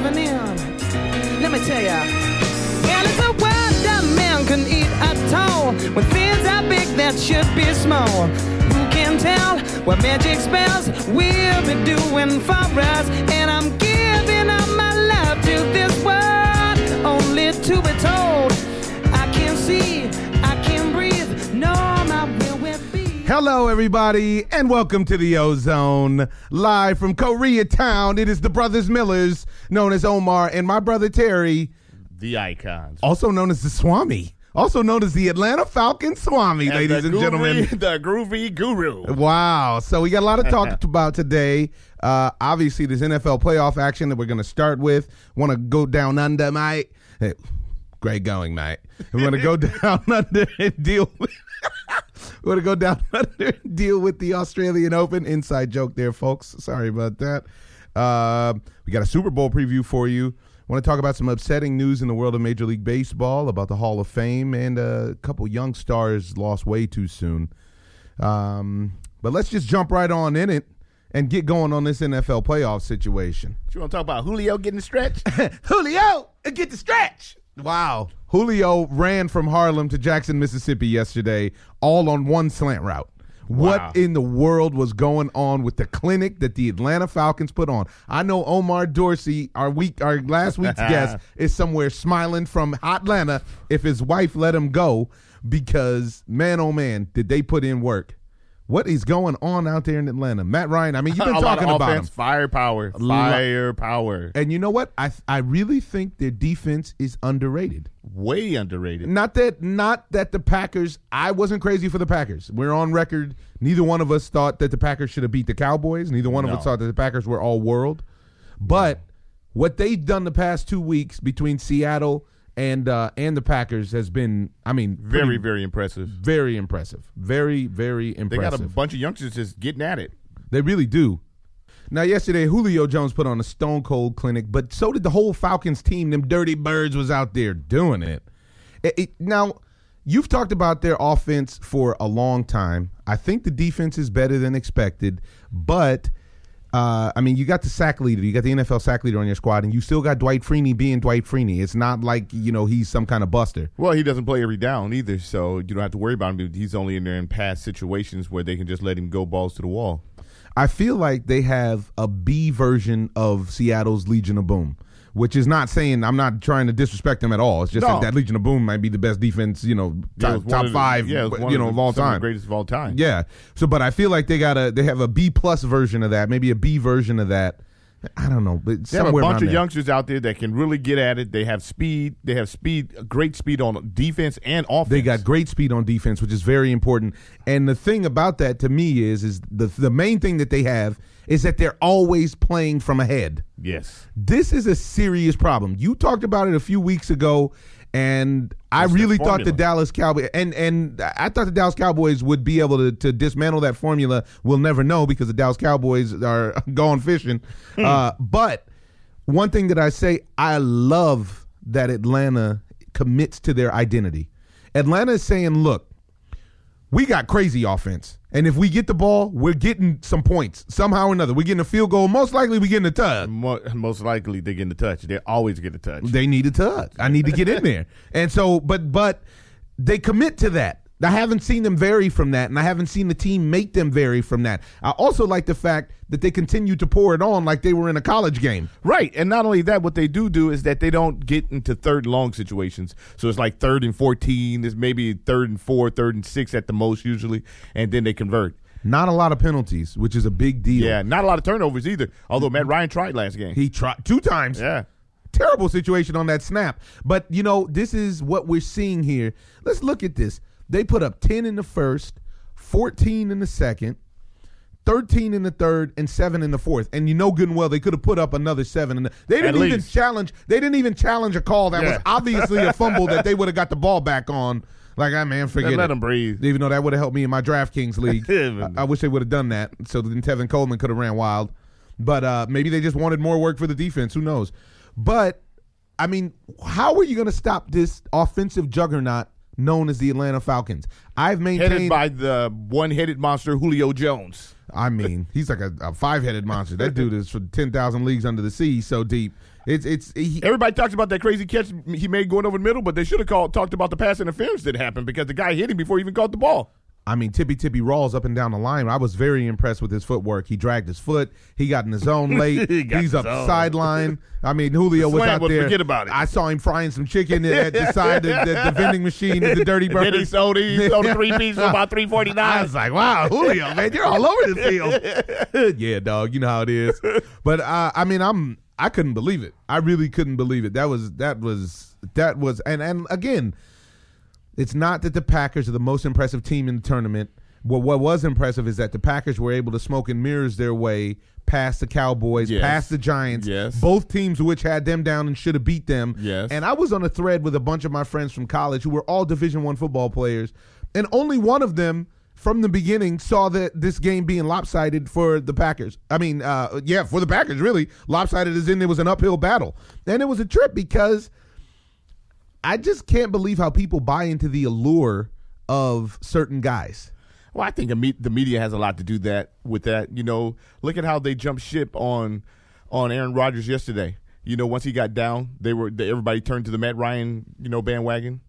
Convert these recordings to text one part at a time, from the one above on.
living in. Let me tell ya. Well, it's a world that man can eat at all. When things are big that should be small. Who can tell what magic spells we'll be doing for us? And I'm giving up my love to this world, only to be told I can see, I can breathe. No, will will be. Hello, everybody, and welcome to the Ozone. Live from Koreatown, it is the Brothers Millers, known as Omar, and my brother Terry, the icons. also known as the Swami, also known as the Atlanta Falcon Swami, And ladies and gentlemen. the groovy guru. Wow. So we got a lot to talk about today. Uh, obviously, there's NFL playoff action that we're going to start with. Want to go down under, mate? Hey, great going, mate. We want to go down under and deal with. we want to go down under and deal with the Australian Open. Inside joke there, folks. Sorry about that. Uh, we got a Super Bowl preview for you. Want to talk about some upsetting news in the world of Major League Baseball about the Hall of Fame and a couple young stars lost way too soon. Um, but let's just jump right on in it and get going on this NFL playoff situation. You want to talk about Julio getting stretched? Julio, get the stretch. Wow. Julio ran from Harlem to Jackson, Mississippi yesterday, all on one slant route. Wow. What in the world was going on with the clinic that the Atlanta Falcons put on? I know Omar Dorsey, our week, our last week's guest, is somewhere smiling from Atlanta if his wife let him go because man, oh man, did they put in work? What is going on out there in Atlanta? Matt Ryan, I mean, you've been talking about him. offense, firepower, lo- firepower. And you know what? I I really think their defense is underrated. Way underrated. Not that not that the Packers I wasn't crazy for the Packers. We're on record. Neither one of us thought that the Packers should have beat the Cowboys. Neither one of us thought that the Packers were all world. But what they've done the past two weeks between Seattle and uh, and the Packers has been, I mean, Very, pretty- very impressive. very impressive. Very, very impressive. They got a bunch of youngsters just getting at it. They really do. Now, yesterday, Julio Jones put on a stone cold clinic, but so did the whole Falcons team. Them dirty birds was out there doing it. It- it- now, you've talked about their offense for a long time. I think the defense is better than expected, but. Uh, I mean, you got the sack leader, you got the NFL sack leader on your squad, and you still got Dwight Freeney being Dwight Freeney. It's not like you know he's some kind of buster. Well, he doesn't play every down either, so you don't have to worry about him. He's only in there in past situations where they can just let him go balls to the wall. I feel like they have a B version of Seattle's Legion of Boom, which is not saying I'm not trying to disrespect them at all. It's just No. that, that Legion of Boom might be the best defense, you know, top, one top the- five, yeah, it was one you know, the- of all some of time. greatest of all time. Yeah. So, but I feel like they got a they have a B plus version of that, maybe a B version of that. I don't know, but They have a bunch of youngsters out there that can really get at it. They have speed. They have speed, great speed on defense and offense. They got great speed on defense, which is very important. And the thing about that to me is, is the the main thing that they have is that they're always playing from ahead. yes. This is a serious problem. You talked about it a few weeks ago, and I really thought the? Dallas Cowboys and and I thought the Dallas Cowboys would be able to, to dismantle that formula. We'll never know because the Dallas Cowboys are gone fishing. Hmm. Uh, but one thing that I say, I love that Atlanta commits to their identity. Atlanta is saying, look, we got crazy offense. And if we get the ball, we're getting some points somehow or another. We're getting a field goal. Most likely, we're getting a touch. Mo- most likely they get a touch. They always get a touch. They need a touch. I need to get in there. And so, but but they commit to that. I haven't seen them vary from that, and I haven't seen the team make them vary from that. I also like the fact that they continue to pour it on like they were in a college game. Right, and not only that, what they do do is that they don't get into third and long situations. So it's like third and fourteen. There's maybe third and four, third and six at the most usually, and then they convert. Not a lot of penalties, which is a big deal. Yeah, not a lot of turnovers either. Although Matt Ryan tried last game. He tried two times. yeah, terrible situation on that snap. But you know, this is what we're seeing here. Let's look at this. They put up 10 in the first, 14 in the second, 13 in the third, and 7 in the fourth. And you know good and well they could have put up another 7 in the They didn't At even least. challenge they didn't even challenge a call that was obviously a fumble that they would have got the ball back on. Like, I man, forget let it. him breathe. Even though that would have helped me in my DraftKings league. I, I wish they would have done that. So then Tevin Coleman could have ran wild. But uh, maybe they just wanted more work for the defense. Who knows? But I mean, how are you going to stop this offensive juggernaut known as the Atlanta Falcons. I've Headed maintained. by the one-headed monster Julio Jones. I mean, he's like a, a five-headed monster. That dude is for ten thousand leagues under the sea. So deep. It's it's. He, Everybody talks about that crazy catch he made going over the middle, but they should have called talked about the pass interference that happened because the guy hit him before he even caught the ball. I mean, tippy tippy rolls up and down the line. I was very impressed with his footwork. He dragged his foot. He got in the zone late. He He's up the sideline. I mean, Julio was out there. forget about it. I saw him frying some chicken at the side of the, the vending machine at the Dirty And then he sold. He sold a three piece for about three forty nine. I was like, wow, Julio, man, you're all over the field. yeah, dog, you know how it is. But uh, I mean, I'm I couldn't believe it. I really couldn't believe it. That was that was that was and and again, it's not that the Packers are the most impressive team in the tournament. What what was impressive is that the Packers were able to smoke and mirrors their way past the Cowboys, Yes. past the Giants, Yes. both teams which had them down and should have beat them. Yes. And I was on a thread with a bunch of my friends from college who were all Division One football players, and only one of them from the beginning saw that this game being lopsided for the Packers. I mean, uh, yeah, for the Packers, really lopsided as in it was an uphill battle, and it was a trip because I just can't believe how people buy into the allure of certain guys. Well, I think the media has a lot to do that with that. You know, look at how they jumped ship on on Aaron Rodgers yesterday. You know, once he got down, they were they, everybody turned to the Matt Ryan, you know, bandwagon.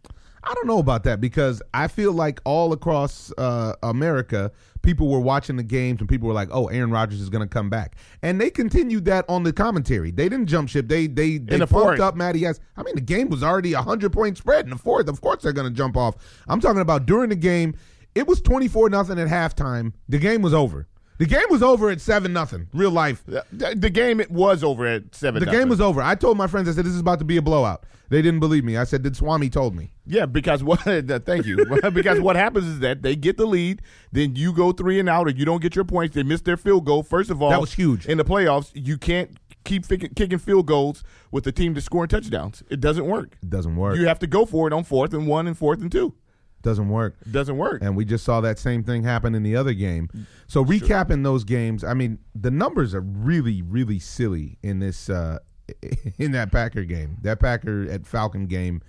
I don't know about that because I feel like all across uh, America, people were watching the games and people were like, "Oh, Aaron Rodgers is going to come back," and they continued that on the commentary. They didn't jump ship. They they they the pumped up Matty Ice. I mean, the game was already a hundred point spread in the fourth. Of course, they're going to jump off. I'm talking about during the game. It was 24 nothing at halftime. The game was over. The game was over at seven nothing. Real life. The, the game it was over at seven. The game was over. I told my friends, I said, this is about to be a blowout. They didn't believe me. I said, did Swami told me. Yeah, because what? thank you. because what happens is that they get the lead, then you go three and out, or you don't get your points. They miss their field goal. First of all, That was huge. in the playoffs. You can't keep kicking field goals with the team that's scoring touchdowns. It doesn't work. It doesn't work. You have to go for it on fourth and one and fourth and two. Doesn't work. Doesn't work. And we just saw that same thing happen in the other game. So recapping those games, I mean, the numbers are really, really silly in this uh in that Packer game. That Packer at Falcon game,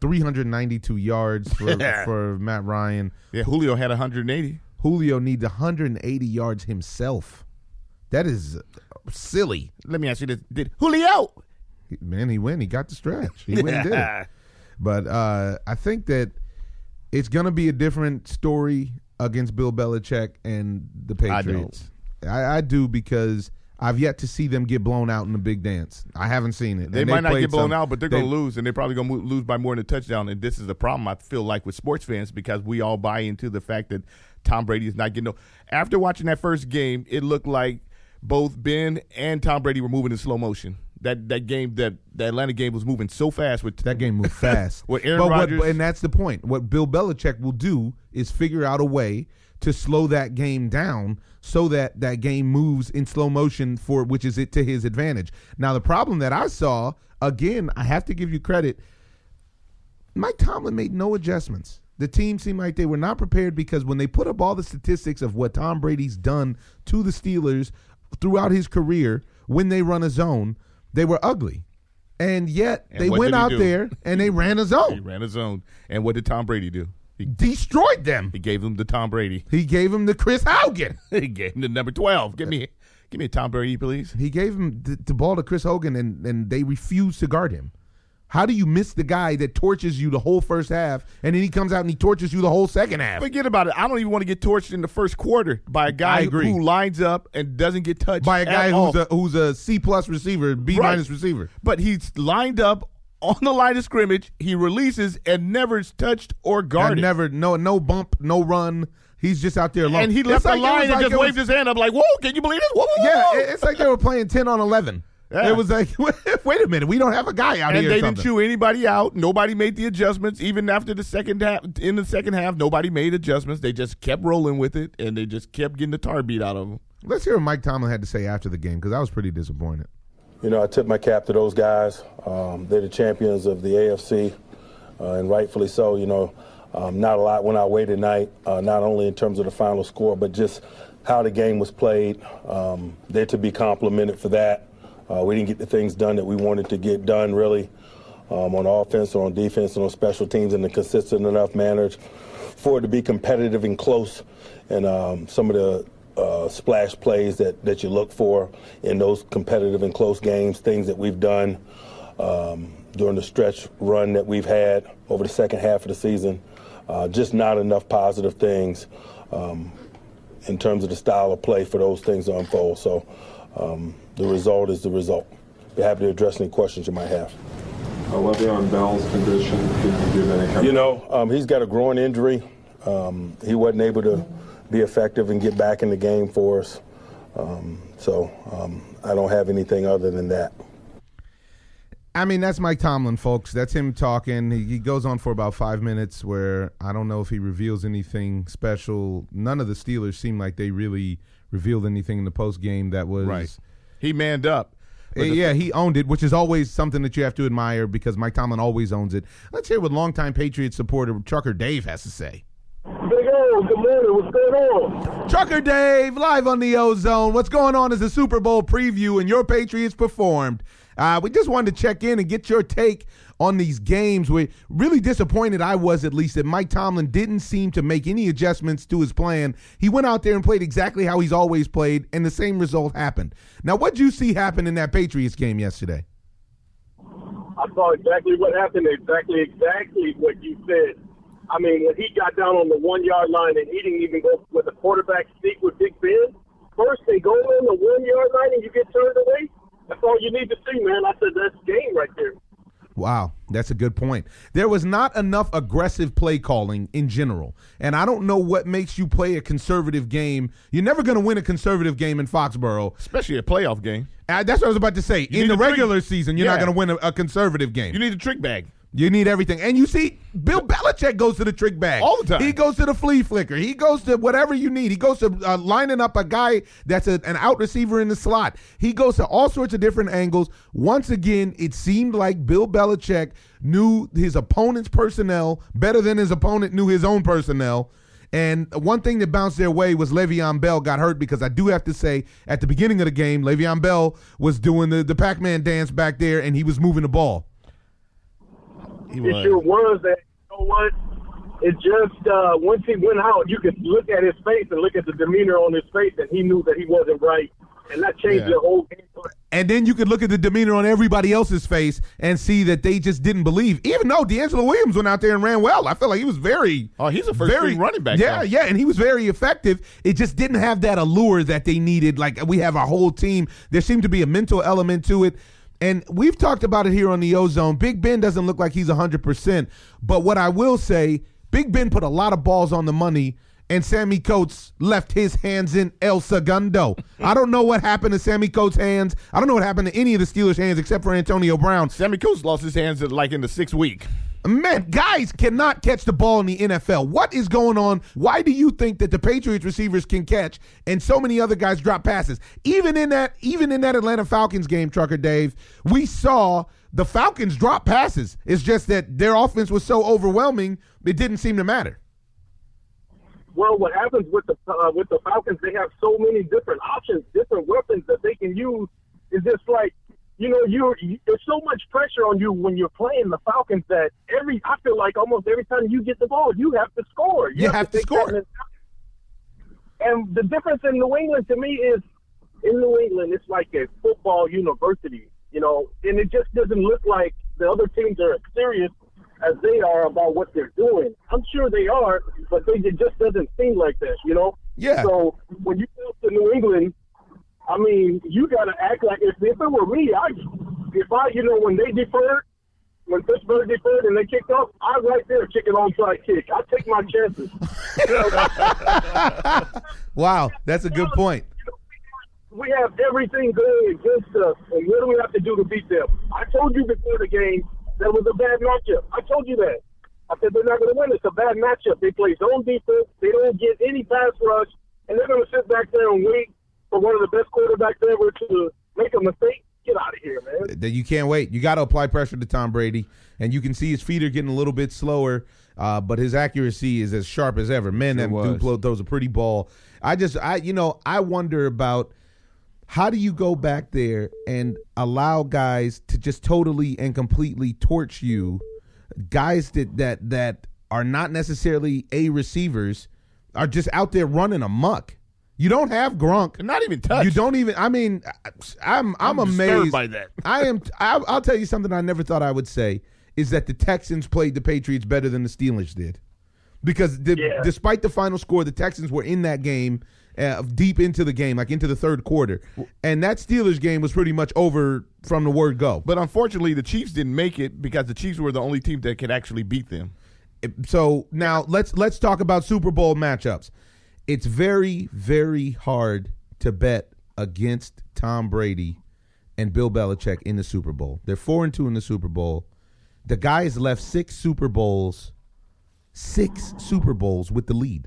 three hundred ninety two yards for for Matt Ryan. yeah, Julio had 180. Julio needs 180 yards himself. That is silly. Let me ask you this: Did Julio? Man, he went. He got the stretch. He went and did it. But uh, I think that it's going to be a different story against Bill Belichick and the Patriots. I, I do because I've yet to see them get blown out in the big dance. I haven't seen it. They And might not get blown some- out, but they're they- going to lose, and they're probably going to lose by more than a touchdown. And this is the problem I feel like with sports fans because we all buy into the fact that Tom Brady is not getting no. After watching that first game, it looked like both Ben and Tom Brady were moving in slow motion. That that game, that the Atlanta game was moving so fast with That game moved fast. With Aaron but Rodgers- what, and that's the point. What Bill Belichick will do is figure out a way to slow that game down so that that game moves in slow motion for which is it to his advantage. Now the problem that I saw again, I have to give you credit. Mike Tomlin made no adjustments. The team seemed like they were not prepared because when they put up all the statistics of what Tom Brady's done to the Steelers throughout his career when they run a zone, they were ugly. And yet And they went out do? there and they ran a zone. he ran his zone. And what did Tom Brady do? He, Destroyed them. he gave them the Tom Brady. He gave him the Chris Hogan. he gave him the number twelve. Give me, give me a Tom Brady, please. He gave him the, the ball to Chris Hogan and, and they refused to guard him. How do you miss the guy that torches you the whole first half and then he comes out and he torches you the whole second half? Forget about it. I don't even want to get torched in the first quarter by a guy who lines up and doesn't get touched By a guy all. who's a who's a C plus receiver, B Right. minus receiver. But he's lined up on the line of scrimmage. He releases and never is touched or guarded. never no no bump, no run. He's just out there alone. and he left like the line and like just it was- waved his hand up like, "Whoa! Can you believe this? Whoa, whoa, Yeah, whoa." it- it's like they were playing ten on eleven. Yeah. It was like, wait a minute, we don't have a guy out and here. they or didn't chew anybody out. Nobody made the adjustments. Even after the second half, in the second half, nobody made adjustments. They just kept rolling with it, and they just kept getting the tar beat out of them. Let's hear what Mike Tomlin had to say after the game because I was pretty disappointed. You know, I tip my cap to those guys. Um, they're the champions of the AFC, uh, and rightfully so. You know, um, not a lot went our way tonight, uh, not only in terms of the final score, but just how the game was played. Um, they're to be complimented for that. Uh, we didn't get the things done that we wanted to get done, really. um, on offense or on defense and on special teams in a consistent enough manner for it to be competitive and close. And um, some of the uh, splash plays that, that you look for in those competitive and close games, things that we've done um, during the stretch run that we've had over the second half of the season. Uh, just not enough positive things um, in terms of the style of play for those things to unfold. So um, the result is the result. Be happy to address any questions you might have. Uh, Le'Veon Bell's condition, can you give any kind You know, um, he's got a growing injury. Um, he wasn't able to be effective and get back in the game for us. Um, so um, I don't have anything other than that. I mean, that's Mike Tomlin, folks. That's him talking. He, he, goes on for about five minutes where I don't know if he reveals anything special. None of the Steelers seem like they really revealed anything in the post game that was. Right. He manned up. Uh, yeah, he owned it, which is always something that you have to admire because Mike Tomlin always owns it. Let's hear what longtime Patriot supporter Trucker Dave has to say. Big O, good morning. What's going on? Trucker Dave, live on the Ozone. What's going on is a Super Bowl preview, and your Patriots performed. Uh, we just wanted to check in and get your take on these games. We're really disappointed, I was at least, that Mike Tomlin didn't seem to make any adjustments to his plan. He went out there and played exactly how he's always played, and the same result happened. Now, what did you see happen in that Patriots game yesterday? I saw exactly what happened, exactly, exactly what you said. I mean, when he got down on the one yard line and he didn't even go with the quarterback sneak with Big Ben, first they go on the one yard line and you get turned away. That's all you need to see, man. I said that's game right there. Wow, that's a good point. There was not enough aggressive play calling in general. And I don't know what makes you play a conservative game. You're never going to win a conservative game in Foxborough, especially a playoff game. Uh, that's what I was about to say. You in the regular trick. season, you're yeah. not going to win a, a conservative game. You need a trick bag. You need everything. And you see, Bill Belichick goes to the trick bag. All the time. He goes to the flea flicker. He goes to whatever you need. He goes to uh, lining up a guy that's a, an out receiver in the slot. He goes to all sorts of different angles. Once again, it seemed like Bill Belichick knew his opponent's personnel better than his opponent knew his own personnel. And one thing that bounced their way was Le'Veon Bell got hurt because I do have to say at the beginning of the game, Le'Veon Bell was doing the, the Pac Man dance back there and he was moving the ball. He was. It was. That you know what? It just uh, once he went out, you could look at his face and look at the demeanor on his face, and he knew that he wasn't right, and that changed yeah. the whole game. And then you could look at the demeanor on everybody else's face and see that they just didn't believe. Even though DeAngelo Williams went out there and ran well, I felt like he was very. Oh, he's a first very, running back. Yeah, yeah, and he was very effective. It just didn't have that allure that they needed. Like we have our whole team. There seemed to be a mental element to it. And we've talked about it here on the Ozone. Big Ben doesn't look like he's 100%. But what I will say, Big Ben put a lot of balls on the money, and Sammie Coates left his hands in El Segundo. I don't know what happened to Sammie Coates' hands. I don't know what happened to any of the Steelers' hands except for Antonio Brown. Sammie Coates lost his hands like in the sixth week. Man, guys cannot catch the ball in the NFL. What is going on? Why do you think that the Patriots receivers can catch and so many other guys drop passes? Even in that even in that Atlanta Falcons game, Trucker Dave, we saw the Falcons drop passes. It's just that their offense was so overwhelming, it didn't seem to matter. Well, what happens with the uh, with the Falcons? They have so many different options, different weapons that they can use. Is just like you know, you're there's so much pressure on you when you're playing the Falcons that every I feel like almost every time you get the ball, you have to score. You, you have, have, to, to score. And the difference in New England to me is in New England, it's like a football university, you know, and it just doesn't look like the other teams are as serious as they are about what they're doing. I'm sure they are, but they, it just doesn't seem like that, you know. Yeah. So when you go to New England I mean, you got to act like if, if it were me, I, if I, you know, when they deferred, when Pittsburgh deferred and they kicked off, I'm right there kicking onside kick. I take my chances. wow, that's a good point. We have everything going against us, and what do we have to do to beat them? I told you before the game that was a bad matchup. I told you that. I said they're not going to win. It's a bad matchup. They play zone defense. They don't get any pass rush, and they're going to sit back there and wait for one of the best quarterbacks ever to make a mistake. Get out of here, man. That you can't wait. You got to apply pressure to Tom Brady, and you can see his feet are getting a little bit slower, uh, but his accuracy is as sharp as ever. Man, sure that dude throws a pretty ball. I just, I, you know, I wonder about How do you go back there and allow guys to just totally and completely torch you? Guys that that that are not necessarily a receivers are just out there running amok. You don't have Gronk. Not even touched. You don't even. I mean, I'm I'm, I'm amazed by that. I am. I, I'll tell you something I never thought I would say is that the Texans played the Patriots better than the Steelers did, because the, Yeah. despite the final score, the Texans were in that game uh, deep into the game, like into the third quarter, and that Steelers game was pretty much over from the word go. But unfortunately, the Chiefs didn't make it because the Chiefs were the only team that could actually beat them. so now let's let's talk about Super Bowl matchups. It's very very hard to bet against Tom Brady and Bill Belichick in the Super Bowl. They're four and two in the Super Bowl. The guys left six Super Bowls, six Super Bowls with the lead.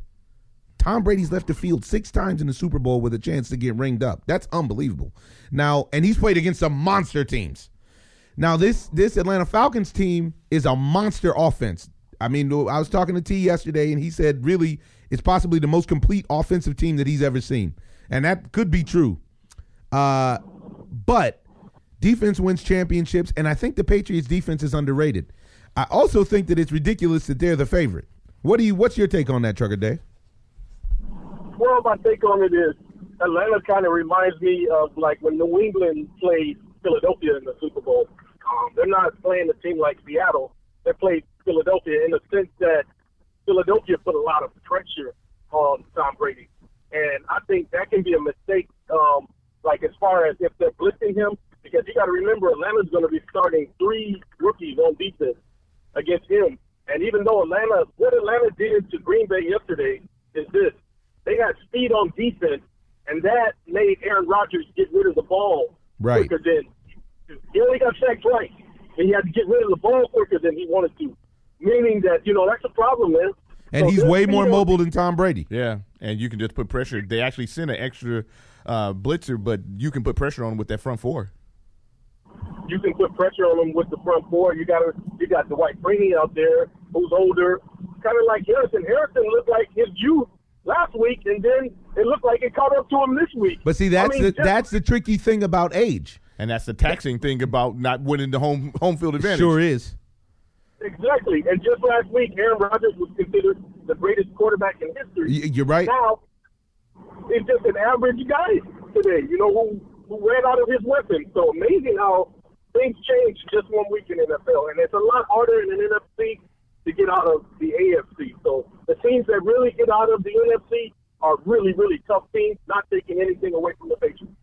Tom Brady's left the field six times in the Super Bowl with a chance to get ringed up. That's unbelievable. Now, and he's played against some monster teams. Now this this Atlanta Falcons team is a monster offense. I mean, I was talking to T yesterday, and he said really it's possibly the most complete offensive team that he's ever seen, and that could be true. Uh, but defense wins championships, and I think the Patriots' defense is underrated. I also think that it's ridiculous that they're the favorite. What do you? What's your take on that, Trucker Dave? Well, my take on it is Atlanta kind of reminds me of like when New England played Philadelphia in the Super Bowl. Um, they're not playing a team like Seattle. They played Philadelphia in the sense that Philadelphia put a lot of pressure on Tom Brady, and I think that can be a mistake. Um, like as far as if they're blitzing him, because you got to remember Atlanta's going to be starting three rookies on defense against him. And even though Atlanta, what Atlanta did to Green Bay yesterday is this: they got speed on defense, and that made Aaron Rodgers get rid of the ball Right. quicker than he only got sacked twice, and he had to get rid of the ball quicker than he wanted to. Meaning that you know that's a problem, man. And So he's way speed more on- mobile than Tom Brady. Yeah, and you can just put pressure. They actually sent an extra uh, blitzer, but you can put pressure on him with that front four. you can put pressure on them with the front four. You got you got Dwight Freeney out there who's older, kind of like Harrison. Harrison looked like his youth last week, and then it looked like it caught up to him this week. But see, that's I mean, the just- that's the tricky thing about age. And that's the taxing thing about not winning the home home field advantage. Sure is. Exactly. And just last week, Aaron Rodgers was considered the greatest quarterback in history. You're right. Now he's just an average guy today. You know who who ran out of his weapon. So amazing how things change just one week in NFL, and it's a lot harder in an NFC to get out of the AFC. So the teams that really get out of the NFC are really, really tough teams, not taking anything away from the Patriots.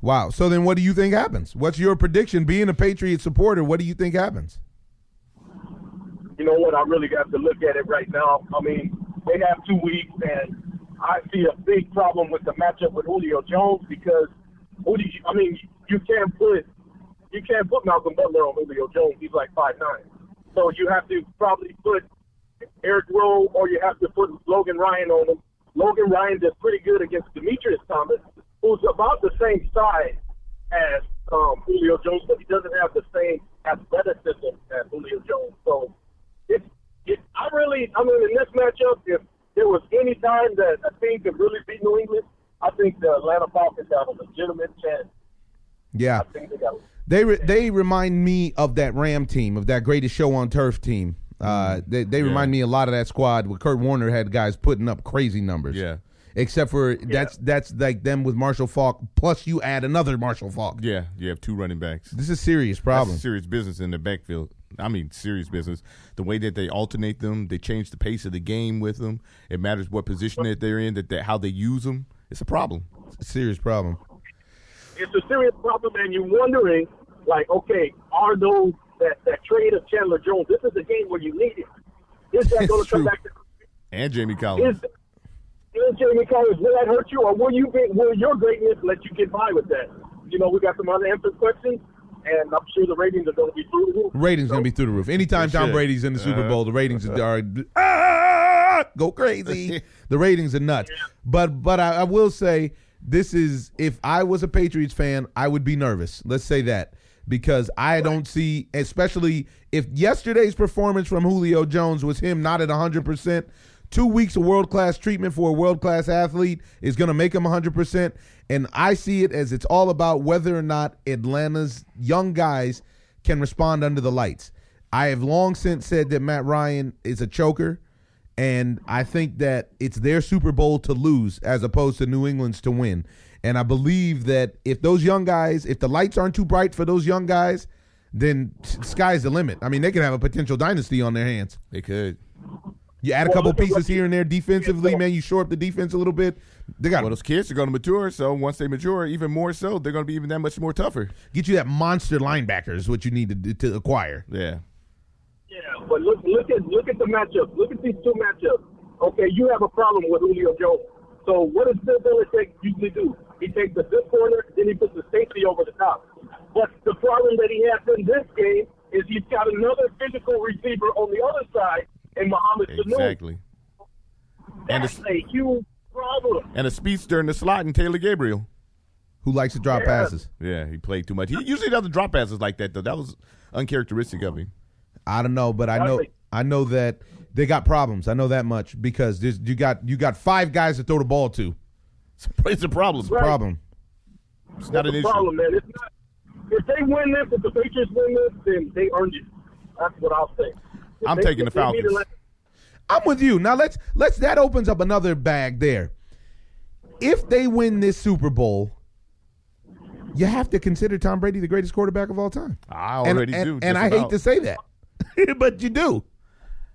Wow. So then, what do you think happens? What's your prediction? Being a Patriot supporter, what do you think happens? You know what? I really got to look at it right now. I mean, they have two weeks, and I see a big problem with the matchup with Julio Jones because Julio, I mean, you can't put you can't put Malcolm Butler on Julio Jones. He's like five nine, so you have to probably put Eric Rowe or you have to put Logan Ryan on him. Logan Ryan does pretty good against Demetrius Thomas, who's about the same size as um, Julio Jones, but he doesn't have the same athleticism as Julio Jones. So it's it, I really, I mean, in this matchup, if there was any time that a team could really beat New England, I think the Atlanta Falcons have a legitimate chance. Yeah. I think they got. They re- they remind me of that Ram team, of that greatest show on turf team. Uh, Mm-hmm. they they remind me a lot of that squad where Kurt Warner had guys putting up crazy numbers. Yeah. Except for that's that's like them with Marshall Faulk. Plus, you add another Marshall Faulk. Yeah, you have two running backs. This is serious That's problem. serious business in the backfield. I mean, serious business. The way that they alternate them, they change the pace of the game with them. It matters what position that they're in, that they, how they use them. It's a problem. It's a serious problem. It's a serious problem, and you're wondering, like, okay, are those that that trade of Chandler Jones? This is a game where you need it. Is that going to come true. back? To, And Jamie Collins. is is Jamie Collins? Will that hurt you, or will you be, will your greatness let you get by with that? You know, we got some other unanswered questions, and I'm sure the ratings are going to be through the roof. Ratings gonna be through the roof. Anytime They Tom should. Brady's in the Super Uh-huh. Bowl, the ratings are ah, go crazy. the ratings are nuts. But but I, I will say this is if I was a Patriots fan, I would be nervous. Let's say that because I don't see, especially if yesterday's performance from Julio Jones was him not at hundred percent. Two weeks of world class treatment for a world class athlete is going to make him 100%. And I see it as it's all about whether or not Atlanta's young guys can respond under the lights. I have long since said that Matt Ryan is a choker. And I think that it's their Super Bowl to lose as opposed to New England's to win. And I believe that if those young guys, if the lights aren't too bright for those young guys, then sky's the limit. I mean, they could have a potential dynasty on their hands. They could. You add a couple pieces here and there defensively, man. You shore up the defense a little bit. They got Well, those kids are going to mature, so once they mature, even more so, they're going to be even that much more tougher. get you that monster linebacker is what you need to, to acquire. Yeah. Yeah, but look, look at look at the matchup. Look at these two matchups. Okay, you have a problem with Julio Jones. So what does Bill Belichick usually do? He takes the fifth corner, then he puts the safety over the top. But the problem that he has in this game is he's got another physical receiver on the other side in Mohamed Sanu. Exactly. And That's it's- a huge problem. And a speedster in the slot and Taylor Gabriel. Who likes to drop Yeah. passes? Yeah, he played too much. He usually doesn't drop passes like that, though. That was uncharacteristic of him. I don't know, but I know I know that they got problems. I know that much because there's you got you got five guys to throw the ball to. It's a problem. it's Right. Problem. It's not an the issue. problem, man. It's not. If they win this, if the Patriots win this, then they earned it. That's what I'll say. If I'm they- taking the they need to Falcons. let- I'm with you. Now let's let's that opens up another bag there. If they win this Super Bowl, you have to consider Tom Brady the greatest quarterback of all time. I already and, do. And just I hate to say that, but you do.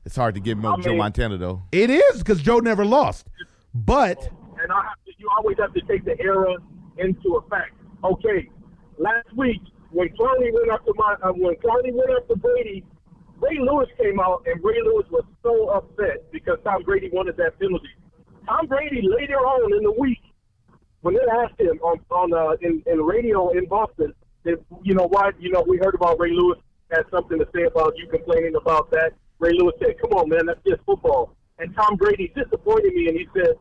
It's hard to give him I Joe Montana, though. It is because Joe never lost. But and I have to, you always have to take the era into effect. Okay, last week when Clowney went after my uh, when Clowney went after Brady, Ray Lewis came out and Ray Lewis was so upset because Tom Brady wanted that penalty. Tom Brady later on in the week when they asked him on on uh, in, in radio in Boston, that you know why you know we heard about Ray Lewis had something to say about you complaining about that. Ray Lewis said, "Come on, man, that's just football." And Tom Brady disappointed me, and he said,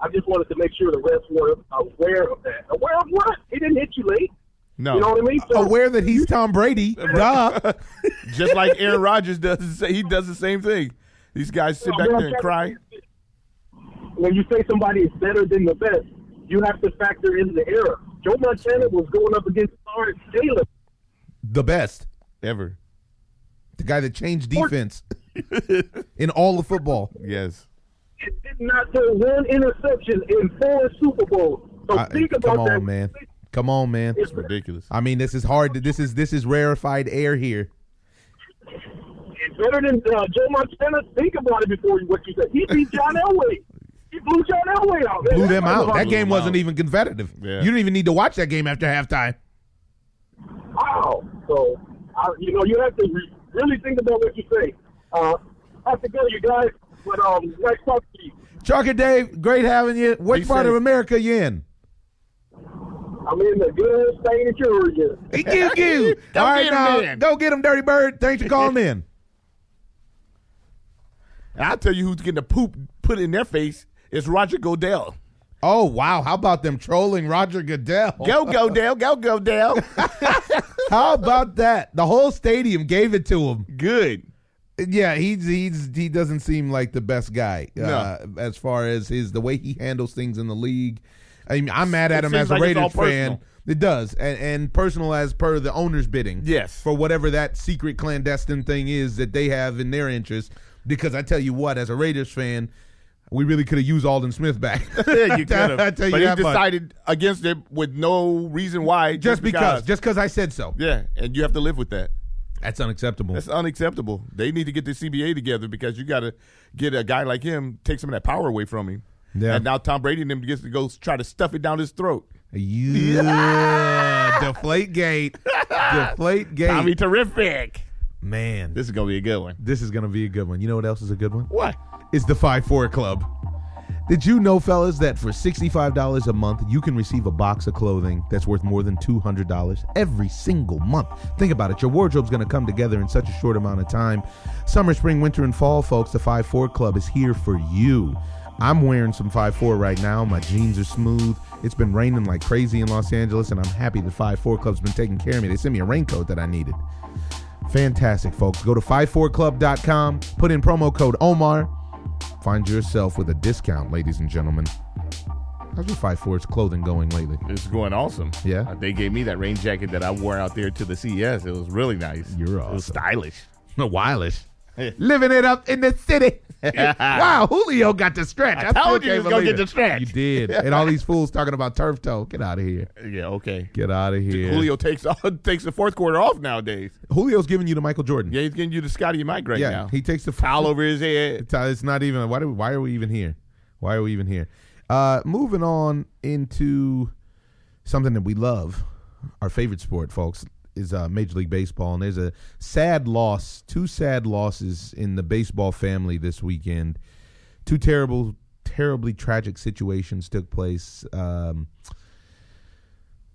"I just wanted to make sure the refs were aware of that. Aware of what? He didn't hit you late. No. You know what I mean? So aware that he's Tom Brady, duh. Just like Aaron Rodgers does. He does the same thing. These guys sit back there and cry. When you say somebody is better than the best, you have to factor in the era. Joe Montana was going up against Lawrence Taylor. The best, Ever. the guy that changed defense in all of football. Yes. It did not throw one interception in four Super Bowls. So I- think about come that. on, man. Come on, man. It's Ridiculous. I mean, this is hard. This is this is rarefied air here. It's better than uh, Joe Montana. Think about it before you what you said. He beat John Elway. He blew John Elway out. man. Blew them out. That game wasn't out. even competitive. Yeah. You didn't even need to watch that game after halftime. Wow. So, I, you know, you have to re- really think about what you say. Uh, I have to go, you guys. But um, nice talking to you. Trucker Dave, great having you. What Be part of. America you in? I'm in the good state of Georgia. Thank you. Go All right, get 'em now then. go get him, Dirty Bird. Thanks for calling in. And I'll tell you who's getting the poop put in their face is Roger Goodell. Oh wow, how about them trolling Roger Goodell? Go, Goodell. Go, Goodell. How about that? The whole stadium gave it to him. Good. Yeah, he's he's he doesn't seem like the best guy No. uh, as far as his the way he handles things in the league. I mean, I'm mad at It him as a like Raiders fan. It does, and, and personal as per the owner's bidding. Yes. for whatever that secret clandestine thing is that they have in their interest. Because I tell you what, as a Raiders fan, we really could have used Aldon Smith back. Yeah, you could I have. tell you But he that much. decided against it with no reason why. just because, just because I said so. yeah, and you have to live with that. That's unacceptable. That's unacceptable. They need to get the CBA together because you got to get a guy like him, take some of that power away from him. Yeah. And now Tom Brady and them gets to go try to stuff it down his throat. Yeah, deflate gate, deflate gate. Tommy terrific. Man, This is gonna be a good one. this is gonna be a good one. You know what else is a good one? What? It's the Five Four Club. Did you know, fellas, that for sixty-five dollars a month, you can receive a box of clothing that's worth more than two hundred dollars every single month? Think about it. Your wardrobe's gonna come together in such a short amount of time. Summer, spring, winter, and fall, folks. The Five Four Club is here for you. I'm wearing some Five Four right now. My jeans are smooth. It's been raining like crazy in Los Angeles, and I'm happy the Five Four Club's been taking care of me. They sent me a raincoat that I needed. Fantastic, folks. Go to 54club.com, put in promo code Omar. find yourself with a discount, ladies and gentlemen. How's your Five Force clothing going lately? It's going awesome. Yeah? Uh, they gave me that rain jacket that I wore out there to the CES. It was really nice. You're It was awesome. stylish. Wireless. Living it up in the city. wow, Julio got the stretch. I still told you he was gonna get the stretch. You did. and all these fools talking about turf toe. Get out of here. Yeah, okay. Get out of here. Julio takes takes the fourth quarter off nowadays. Julio's giving you to Michael Jordan. Yeah, he's giving you the Scotty Mike right Yeah, now. he takes the towel over his head. It's, not even. Why, do why are we even here? Why are we even here? Uh, moving on into something that we love, our favorite sport, folks, is uh, Major League Baseball. And there's a sad loss, two sad losses in the baseball family this weekend. Two terrible, terribly tragic situations took place. Um,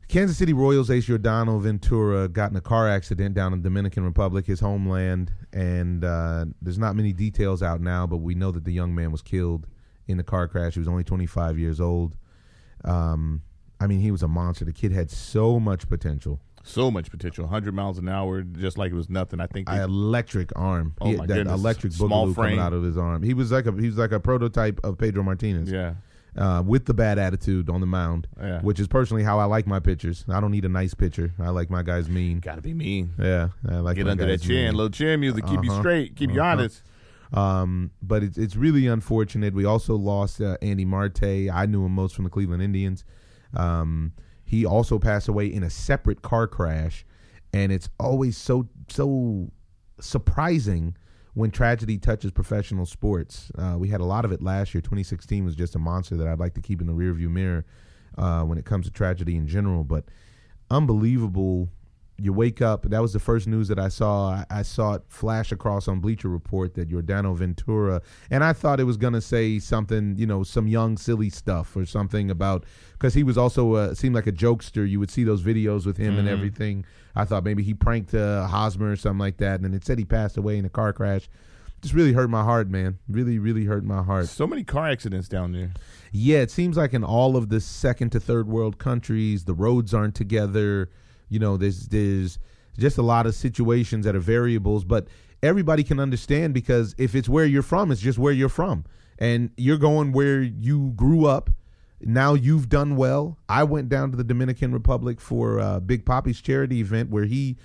Kansas City Royals ace Yordano Ventura got in a car accident down in Dominican Republic, his homeland, and uh, there's not many details out now, but we know that the young man was killed in the car crash. He was only 25 years old. Um, I mean, he was a monster. The kid had so much potential. So much potential. 100 miles an hour, just like it was nothing. I think. An electric arm. Oh, He- my that goodness. electric Small boogaloo coming frame. out of his arm. He was like a he was like a prototype of Pedro Martinez. yeah. uh, with the bad attitude on the mound, Yeah. which is personally how I like my pitchers. I don't need a nice pitcher. I like my guys mean. Got to be mean. Yeah, I like Get under that chin. mean. Little chin music. Keep you Uh-huh. straight. Keep you Uh-huh. honest. Um, but it's it's really unfortunate. We also lost uh, Andy Marte. I knew him most from the Cleveland Indians. Um, he also passed away in a separate car crash, and it's always so so surprising when tragedy touches professional sports. Uh, we had a lot of it last year. 2016 was just a monster that I'd like to keep in the rearview mirror uh, when it comes to tragedy in general. But unbelievable. You wake up. That was the first news that I saw. I, I saw it flash across on Bleacher Report that Yordano Ventura, and I thought it was going to say something, you know, some young silly stuff or something about because he was also uh, seemed like a jokester. You would see those videos with him and everything. I thought maybe he pranked uh, Hosmer or something like that, and then it said he passed away in a car crash. Just really hurt my heart, man. Really, really hurt my heart. So many car accidents down there. Yeah, it seems like in all of the second to third world countries, the roads aren't together. You know, there's there's just a lot of situations that are variables, but everybody can understand because if it's where you're from, it's just where you're from, and you're going where you grew up. Now you've done well. I went down to the Dominican Republic for uh, Big Poppy's charity event where he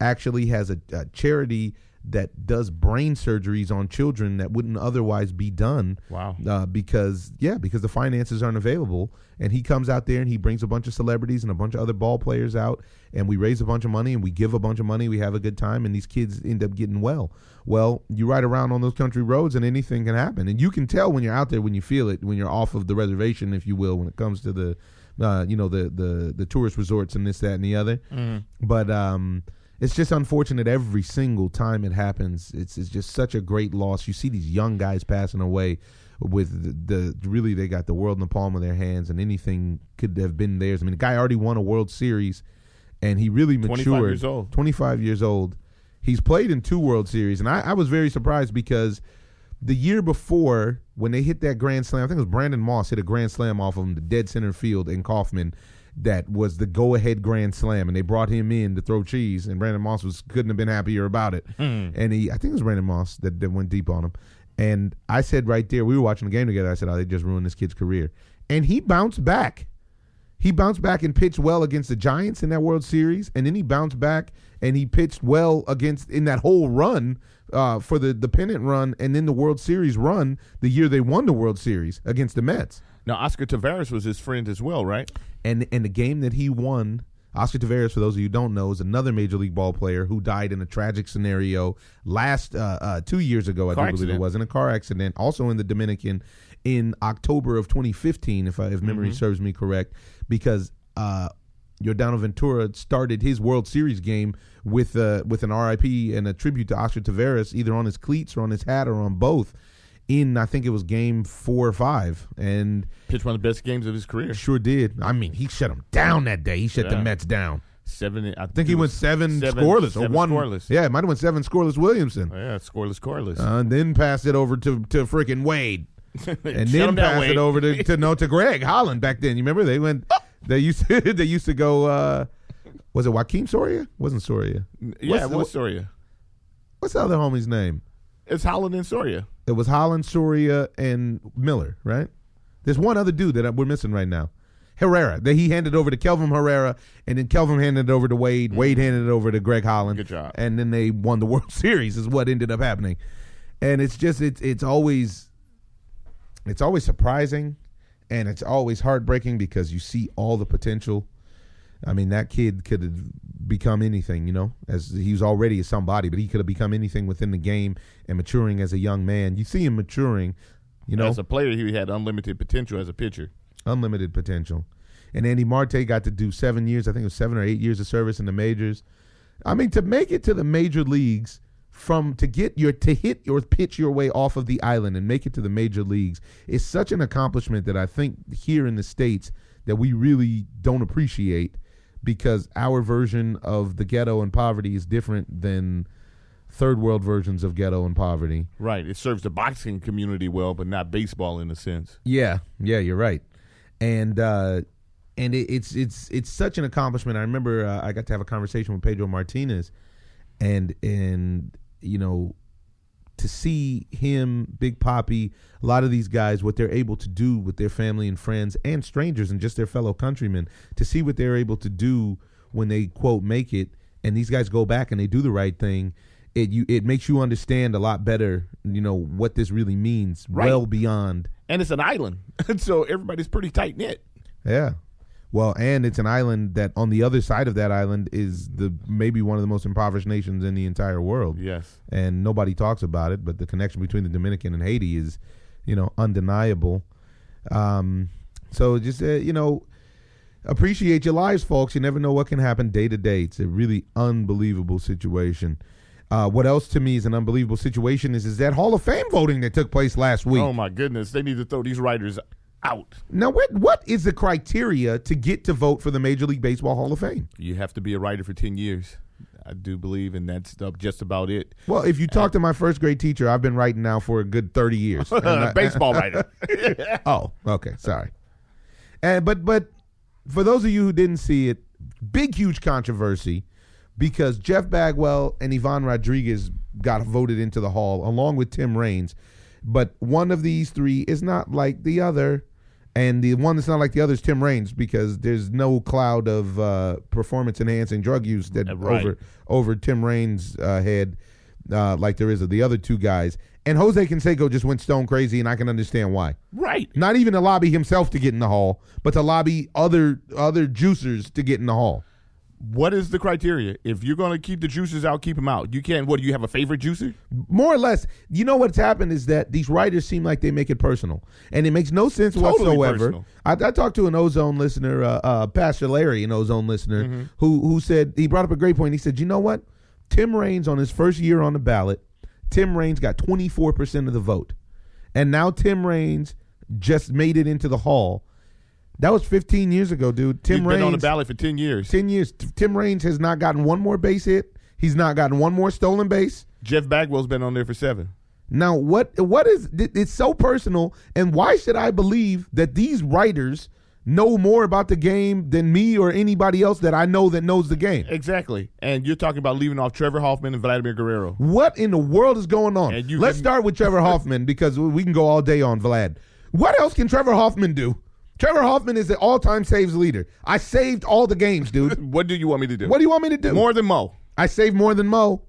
actually has a, a charity that does brain surgeries on children that wouldn't otherwise be done Wow. uh, because yeah, because the finances aren't available. And he comes out there and he brings a bunch of celebrities and a bunch of other ball players out, and we raise a bunch of money and we give a bunch of money. We have a good time, and these kids end up getting well. Well, you ride around on those country roads, and anything can happen, and you can tell when you're out there when you feel it when you're off of the reservation, if you will, when it comes to the, uh, you know, the the the tourist resorts and this, that, and the other. But um, it's just unfortunate every single time it happens. It's it's just such a great loss. You see these young guys passing away with the, the really they got the world in the palm of their hands, and anything could have been theirs. I mean, the guy already won a World Series, and he really matured. 25 matured. years old. Twenty five years old. He's played in two World Series, and I, I was very surprised because the year before when they hit that grand slam, I think it was Brandon Moss hit a grand slam off of him, the dead center field in Kauffman. That was the go-ahead grand slam, and they brought him in to throw cheese, and Brandon Moss was couldn't have been happier about it. And he, I think it was Brandon Moss that, that went deep on him. And I said right there, we were watching the game together. I said, "Oh, they just ruined this kid's career," and he bounced back. He bounced back and pitched well against the Giants in that World Series, and then he bounced back and he pitched well against in that whole run uh, for the the pennant run, and then the World Series run the year they won the World Series against the Mets. Now, Oscar Taveras was his friend as well, right? And and the game that he won, Oscar Taveras, for those of you who don't know, is another major league ball player who died in a tragic scenario last uh, uh, two years ago. I Car do believe it was in a car accident, also in the Dominican, in October of 2015, if I, if memory Mm-hmm. serves me correct, because. Uh, Yordano Ventura started his World Series game with uh, with an RIP and a tribute to Oscar Taveras, either on his cleats or on his hat or on both. In I think it was Game Four or Five, and Pitched one of the best games of his career. Sure did. I mean, he shut them down that day. He shut the Mets down. Seven. I I think he went seven, seven- scoreless or one. scoreless. Yeah, it might have went seven scoreless Williamson. Oh, yeah, scoreless, scoreless. Uh, and then passed it over to to freaking Wade, and then passed Wade. it over to to no to Greg Holland back then. You remember they went. They used to they used to go. Uh, was it Joakim Soria? Wasn't Soria? Yeah, What's it was Soria. What's the other homie's name? It's Holland and Soria. It was Holland, Soria, and Miller, right? There's one other dude that we're missing right now. Herrera. That he handed over to Kelvin Herrera, and then Kelvin handed it over to Wade. Wade mm-hmm. handed it over to Greg Holland. Good job. And then they won the World Series. Is what ended up happening. And it's just it's it's always it's always surprising, and it's always heartbreaking because you see all the potential. I mean, that kid could have become anything, you know, as he was already somebody, but he could have become anything within the game and maturing as a young man. You see him maturing, you know, As a player, he had unlimited potential as a pitcher. unlimited potential. And Andy Marte got to do seven years, I think it was seven or eight years of service in the majors. I mean, to make it to the major leagues from to get your to hit or pitch your way off of the island and make it to the major leagues is such an accomplishment that I think here in the states that we really don't appreciate because our version of the ghetto and poverty is different than third world versions of ghetto and poverty. Right. It serves the boxing community well, but not baseball in a sense. Yeah, yeah, you're right, and uh, and it, it's it's it's such an accomplishment. I remember uh, I got to have a conversation with Pedro Martinez, and and you know to see him, Big Papi, a lot of these guys, what they're able to do with their family and friends and strangers and just their fellow countrymen, to see what they're able to do when they quote make it, and these guys go back and they do the right thing. It you it makes you understand a lot better, you know, what this really means, Right. well beyond And it's an island, so everybody's pretty tight knit. yeah. Well, and it's an island that on the other side of that island is the maybe one of the most impoverished nations in the entire world. Yes. And nobody talks about it, but the connection between the Dominican and Haiti is, you know, undeniable. Um, so just uh, you know, appreciate your lives, folks. You never know what can happen day to day. It's a really unbelievable situation. Uh, what else to me is an unbelievable situation is is that Hall of Fame voting that took place last week. Oh my goodness, they need to throw these writers out. Now, what what is the criteria to get to vote for the Major League Baseball Hall of Fame? You have to be a writer for ten years. I do believe, and that's uh, just about it. Well, if you talk to my first grade teacher, I've been writing now for a good thirty years. And I- Baseball writer. oh, okay, sorry. And but but for those of you who didn't see it, big huge controversy because Jeff Bagwell and Ivan Rodriguez got voted into the hall along with Tim Raines, but one of these three is not like the other. And the one that's not like the other is Tim Raines because there's no cloud of uh, performance enhancing drug use that right. over over Tim Raines' uh, head uh, like there is of the other two guys. And Jose Canseco just went stone crazy, and I can understand why right. not even to lobby himself to get in the hall, but to lobby other other juicers to get in the hall. What is the criteria? If you're going to keep the juicers out, keep them out. You can't. What do you have a favorite juicer? More or less, you know what's happened is that these writers seem like they make it personal, and it makes no sense Totally whatsoever. I, I talked to an Ozone listener, uh, uh, Pastor Larry, an Ozone listener, Mm-hmm. who who said he brought up a great point. He said, "You know what? Tim Raines on his first year on the ballot, Tim Raines got twenty four percent of the vote, and now Tim Raines just made it into the hall." That was 15 years ago, dude. Tim He's Raines been on the ballot for ten years. 10 years. Tim Raines has not gotten one more base hit. He's not gotten one more stolen base. Jeff Bagwell's been on there for seven. Now, what what is it's so personal and why should I believe that these writers know more about the game than me or anybody else that I know that knows the game? Exactly. And you're talking about leaving off Trevor Hoffman and Vladimir Guerrero. What in the world is going on? And you Let's can- start with Trevor Hoffman because we can go all day on Vlad. What else can Trevor Hoffman do? Trevor Hoffman is the all-time saves leader. I saved all the games, dude. What do you want me to do? what do you want me to do? More than Mo. I saved more than Mo.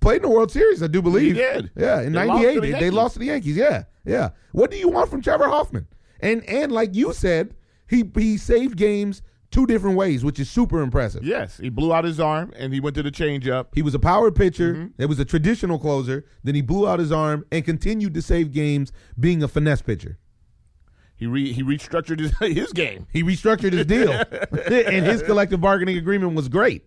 Played in the World Series, I do believe. He did. Yeah, in They lost '98, to the they, they Yankees. lost to the Yankees. Yeah, yeah. What do you want from Trevor Hoffman? And and like you said, he he saved games two different ways, which is super impressive. Yes, he blew out his arm and he went to the changeup. He was a power pitcher. Mm-hmm. It was a traditional closer. Then he blew out his arm and continued to save games, being a finesse pitcher. He re, he restructured his his game He restructured his deal, and his collective bargaining agreement was great.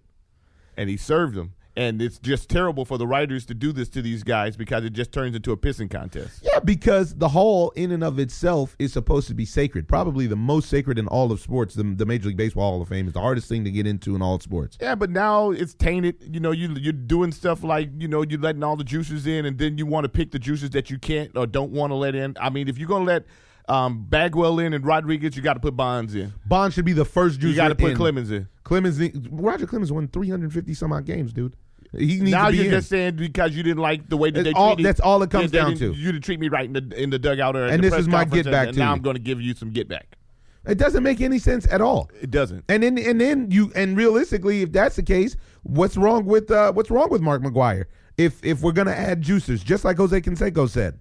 and he served them. And it's just terrible for the writers to do this to these guys because it just turns into a pissing contest. Yeah, because the hall in and of itself is supposed to be sacred. Probably the most sacred in all of sports. The, the Major League Baseball Hall of Fame is the hardest thing to get into in all sports. Yeah, but now it's tainted. You know, you you're doing stuff like you know you're letting all the juices in, and then you want to pick the juices that you can't or don't want to let in. I mean, if you're gonna let um, Bagwell in and Rodriguez, you got to put Bonds in. Bonds should be the first juicer. You got to put in. Clemens in. Clemens. Roger Clemens won 350 some odd games, dude. He needs now to be you're in. just saying because you didn't like the way that That's they all- treated that's all it comes down to. You didn't treat me right in the in the dugout or And the this press is my get back and to now you. I'm going to give you some get back. It doesn't make any sense at all. It doesn't. And then and then you and realistically, if that's the case, what's wrong with uh, what's wrong with Mark McGwire? If if we're gonna add juicers, just like Jose Canseco said,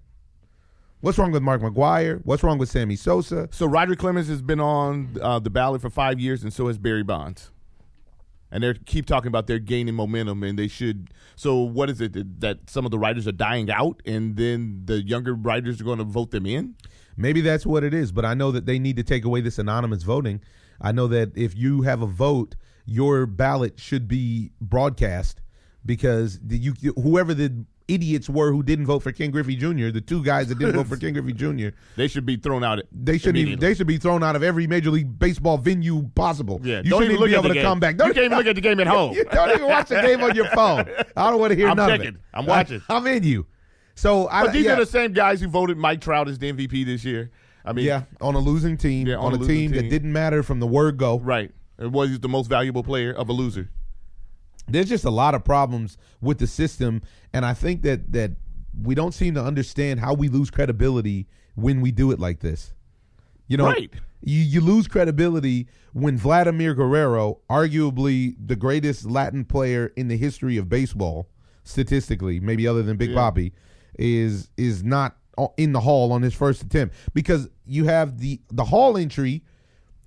what's wrong with Mark McGwire? What's wrong with Sammy Sosa? So Roger Clemens has been on uh, the ballot for five years, and so has Barry Bonds. And they keep talking about they're gaining momentum, and they should. So what is it that, some of the writers are dying out, and then the younger writers are going to vote them in? Maybe that's what it is, but I know that they need to take away this anonymous voting. I know that if you have a vote, your ballot should be broadcast because the, you whoever the idiots were who didn't vote for Ken Griffey Jr., the two guys that didn't vote for Ken Griffey Jr., They should be thrown out. they should even, they should be thrown out of every major league baseball venue possible. Yeah, you don't shouldn't even look be able to game. come back. You Don't can't even look at the game at home. You don't even watch the game on your phone. I don't want to hear nothing I'm none checking. I'm watching. I, am in you. So I But these yeah, are the same guys who voted Mike Trout as the MVP this year. I mean, yeah on a losing team Yeah, on, on a a losing team, that didn't matter from the word go. right. And was the most valuable player of a loser? There's just a lot of problems with the system and i think that that we don't seem to understand how we lose credibility when we do it like this you know Right. you, you lose credibility when vladimir guerrero arguably the greatest latin player in the history of baseball statistically maybe other than big Yeah. Is is not in the hall on his first attempt because you have the the hall entry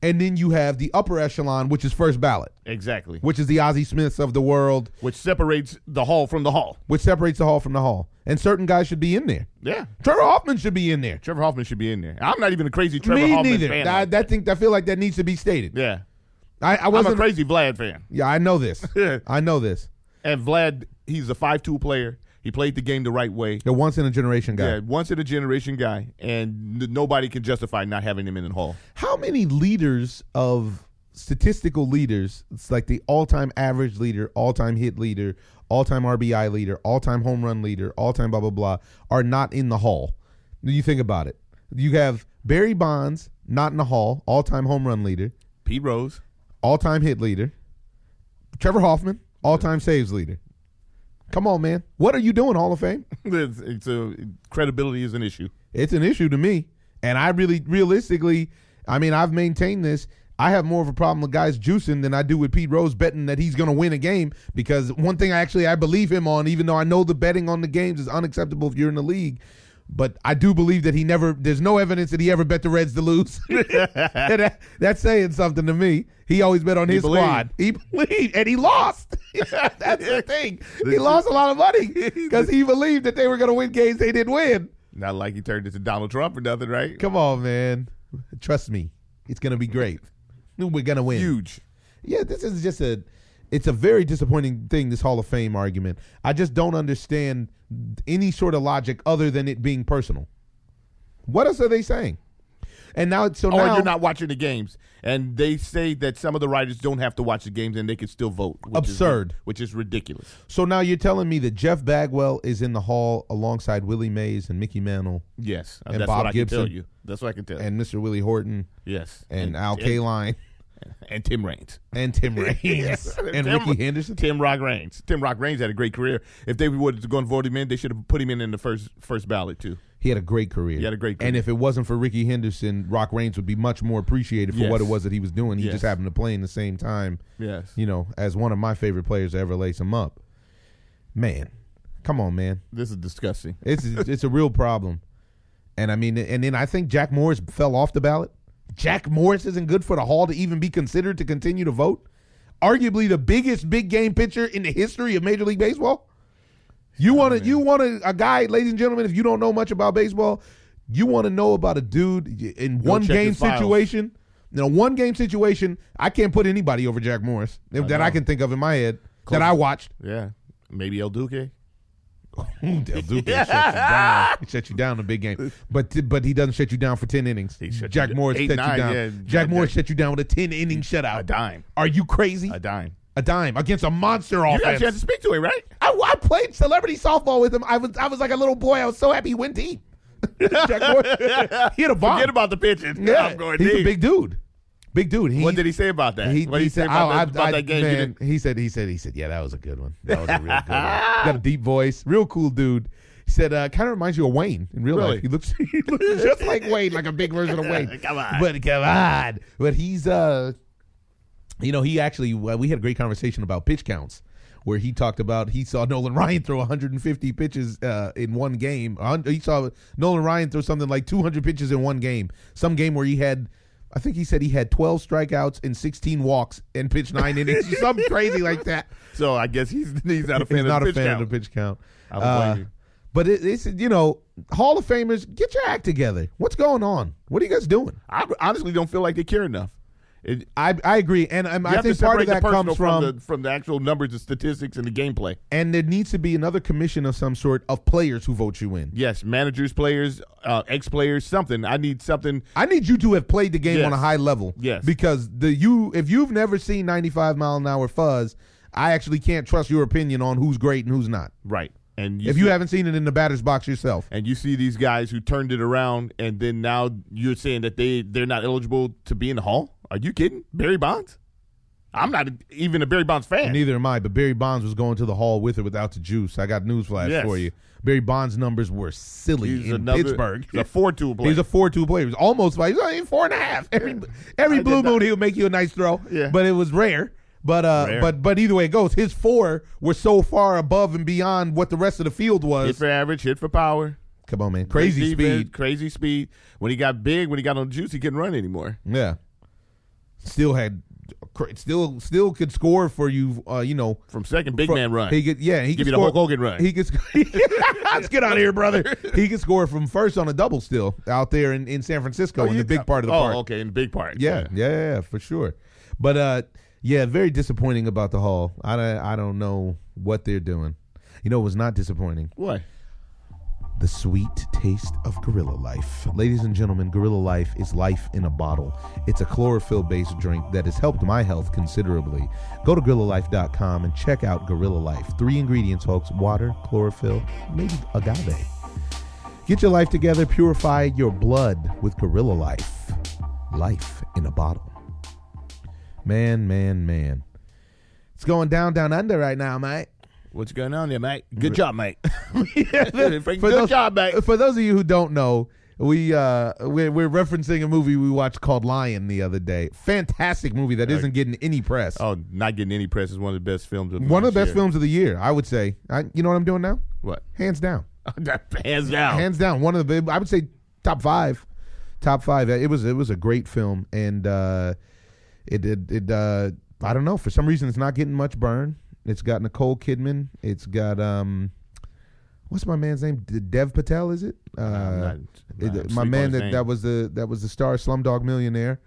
and then you have the upper echelon which is first ballot Exactly. which is the Ozzie Smiths of the world, Which separates the hall from the hall. which separates the hall from the hall. And certain guys should be in there. Yeah. Trevor Hoffman should be in there. Trevor Hoffman should be in there. I'm not even a crazy Trevor Me Hoffman neither. fan. I, like that think I feel like that needs to be stated. yeah. I, I I'm wasn't. a crazy Vlad fan. yeah, I know this. I know this. And Vlad, he's a five-two player. He played the game the right way. The once in a generation guy. Yeah, once in a generation guy, and n- nobody can justify not having him in the hall. How many leaders of statistical leaders? It's like the all-time average leader, all-time hit leader, all-time RBI leader, all-time home run leader, all-time blah blah blah are not in the hall. You think about it. You have Barry Bonds not in the hall, all-time home run leader. Pete Rose. all-time hit leader. Trevor Hoffman, all-time saves leader. Come on, man. What are you doing, Hall of Fame? it's, it's a credibility is an issue. It's an issue to me. And I really realistically, I mean, I've maintained this. I have more of a problem with guys juicing than I do with Pete Rose betting that he's going to win a game because one thing I actually I believe him on even though I know the betting on the games is unacceptable if you're in the league, but I do believe that he never there's no evidence that he ever bet the Reds to lose. That- that's saying something to me. He always bet on his believed. squad. He believed and he lost. that's the thing. He lost a lot of money because he believed that they were going to win games they didn't win. Not like he turned into Donald Trump or nothing, right? Come on, man. Trust me. It's gonna be great. We're gonna win. Huge. Yeah, this is just a it's a very disappointing thing, this Hall of Fame argument. I just don't understand any sort of logic other than it being personal. What else are they saying? And now so oh, Or now you're not watching the games, and they say that some of the writers don't have to watch the games and they can still vote. Which Absurd. is, which is ridiculous. so now you're telling me that Jeff Bagwell is in the hall alongside Willie Mays and Mickey Mantle Yes, uh, And that's Bob what I can tell Gibson. you. That's what I can tell. you. and Mr. Willie Horton yes, and, Al and, Kaline and Tim Raines and Tim Raines and Tim- Rickey Henderson. Tim Rock Raines. Tim Rock Raines had a great career. If they would have gone vote him in, they should have put him in in the first first ballot too. He had a great career. He had a great And if it wasn't for Rickey Henderson, Rock Raines would be much more appreciated for Yes. what it was that he was doing. He Yes. just happened to play in the same time, Yes, you know, as one of my favorite players to ever lace him up. Man, come on, man. this is disgusting. It's it's a real problem. And I mean, and then I think Jack Morris fell off the ballot. Jack Morris isn't good for the Hall to even be considered to continue to vote. Arguably the biggest big game pitcher in the history of Major League Baseball. You want to you want a, a guy, ladies and gentlemen, if you don't know much about baseball, you want to know about a dude in one game situation. In a one game situation, I can't put anybody over Jack Morris that I can think of in my head that I watched. Yeah, maybe El Duque. Del Duque shut you down. He shut you down in a big game, but but he doesn't shut you down for ten innings. He Jack you- Morris shut you down. yeah. Jack Morris shut you down with a ten inning shutout. A dime. Are you crazy? A dime. A dime against a monster offense. You chance to speak to him, right? I, I played celebrity softball with him. I was I was like a little boy. I was so happy he went deep. Jack Morris, he had a bomb. Forget about the pitching. yeah, I'm going he's deep. a big dude. Big dude. He, what did he say about that? He, what did he he say said, about, "Oh, that, I- about I- that game? Man," he said, he said, he said, yeah, that was a good one. That was a real good one. Got a deep voice, real cool dude. He said, uh, kind of reminds you of Wayne in real Really? life. He looks, he looks just like Wayne, like a big version of Wayne. Come on. but come on, but he's, uh, you know, he actually, well, we had a great conversation about pitch counts. Where he talked about he saw Nolan Ryan throw 150 pitches uh, in one game. Uh, He saw Nolan Ryan throw something like 200 pitches in one game. Some game where he had I think he said he had 12 strikeouts and 16 walks and pitched nine innings, something crazy like that. So I guess he's he's not a fan He's of not the a pitch fan count. of the pitch count. I don't blame Uh, you. but it, it's you know Hall of Famers, get your act together. What's going on? What are you guys doing? I honestly don't feel like they care enough. It, I I agree, and um, I think part of that comes from, the, from the actual numbers and statistics and the gameplay. and there needs to be another commission of some sort of players who vote you in. Yes, managers, players, uh, ex players, something. I need something. I need you to have played the game Yes. on a high level. Yes. Because the you if you've never seen 95 mile an hour fuzz, I actually can't trust your opinion on who's great and who's not. Right. And If see- you haven't seen it in the batter's box yourself. and you see these guys who turned it around, and then now you're saying that they they're not eligible to be in the hall. Are you kidding? Barry Bonds? I'm not even a Barry Bonds fan. Neither am I, but Barry Bonds was going to the hall with or without the juice. I got newsflash Yes. for you. Barry Bonds' numbers were silly He's in another- Pittsburgh. he's a 4-2 player. He's a four-two player. He was almost like he's only four and a half. Every every I blue moon he would make you a nice throw. Yeah. but it was rare. But uh, Rare. but but either way it goes, his four were so far above and beyond what the rest of the field was. hit for average, hit for power. Come on, man, crazy defense, speed. Crazy speed. When he got big, when he got on the juice, he couldn't run anymore. Yeah, still had, still still could score for you. Uh, you know, From second, big Fro- man run. He could, yeah, he Give could you the score, Hulk Hogan run. He could. Let's get out of here, brother. He could score from first on a double still out there in, in San Francisco in the big got- part of the oh, park. okay, in the big part. Yeah, yeah, yeah, yeah, for sure. But uh, yeah, very disappointing about the Hall. I don't, I don't know what they're doing. You know, it was not disappointing. What? The sweet taste of Gorilla Life. Ladies and gentlemen, Gorilla Life is life in a bottle. It's a chlorophyll based drink that has helped my health considerably. Go to gorillalife.com and check out Gorilla Life. Three ingredients, folks water, chlorophyll, maybe agave. Get your life together, purify your blood with Gorilla Life. Life in a bottle. Man, man, man. It's going down, down under right now, mate. What's going on there, mate? Good job, mate. for Good those, job, mate. For those of you who don't know, we uh we're, we're referencing a movie we watched called Lion the other day. Fantastic movie that isn't getting any press. Oh, not getting any press is one of the best films. Of One of the best year. films of the year, I would say. I, you know what I'm doing now? What? Hands down, Hands down. hands down. One of the I would say top five, top five. It was it was a great film, and uh, it it, it uh, I don't know for some reason it's not getting much burn. It's got Nicole Kidman. It's got um, what's my man's name? Dev Patel, is it? Uh, I'm not- I'm my man that, name. that was the that was the star Slumdog Millionaire.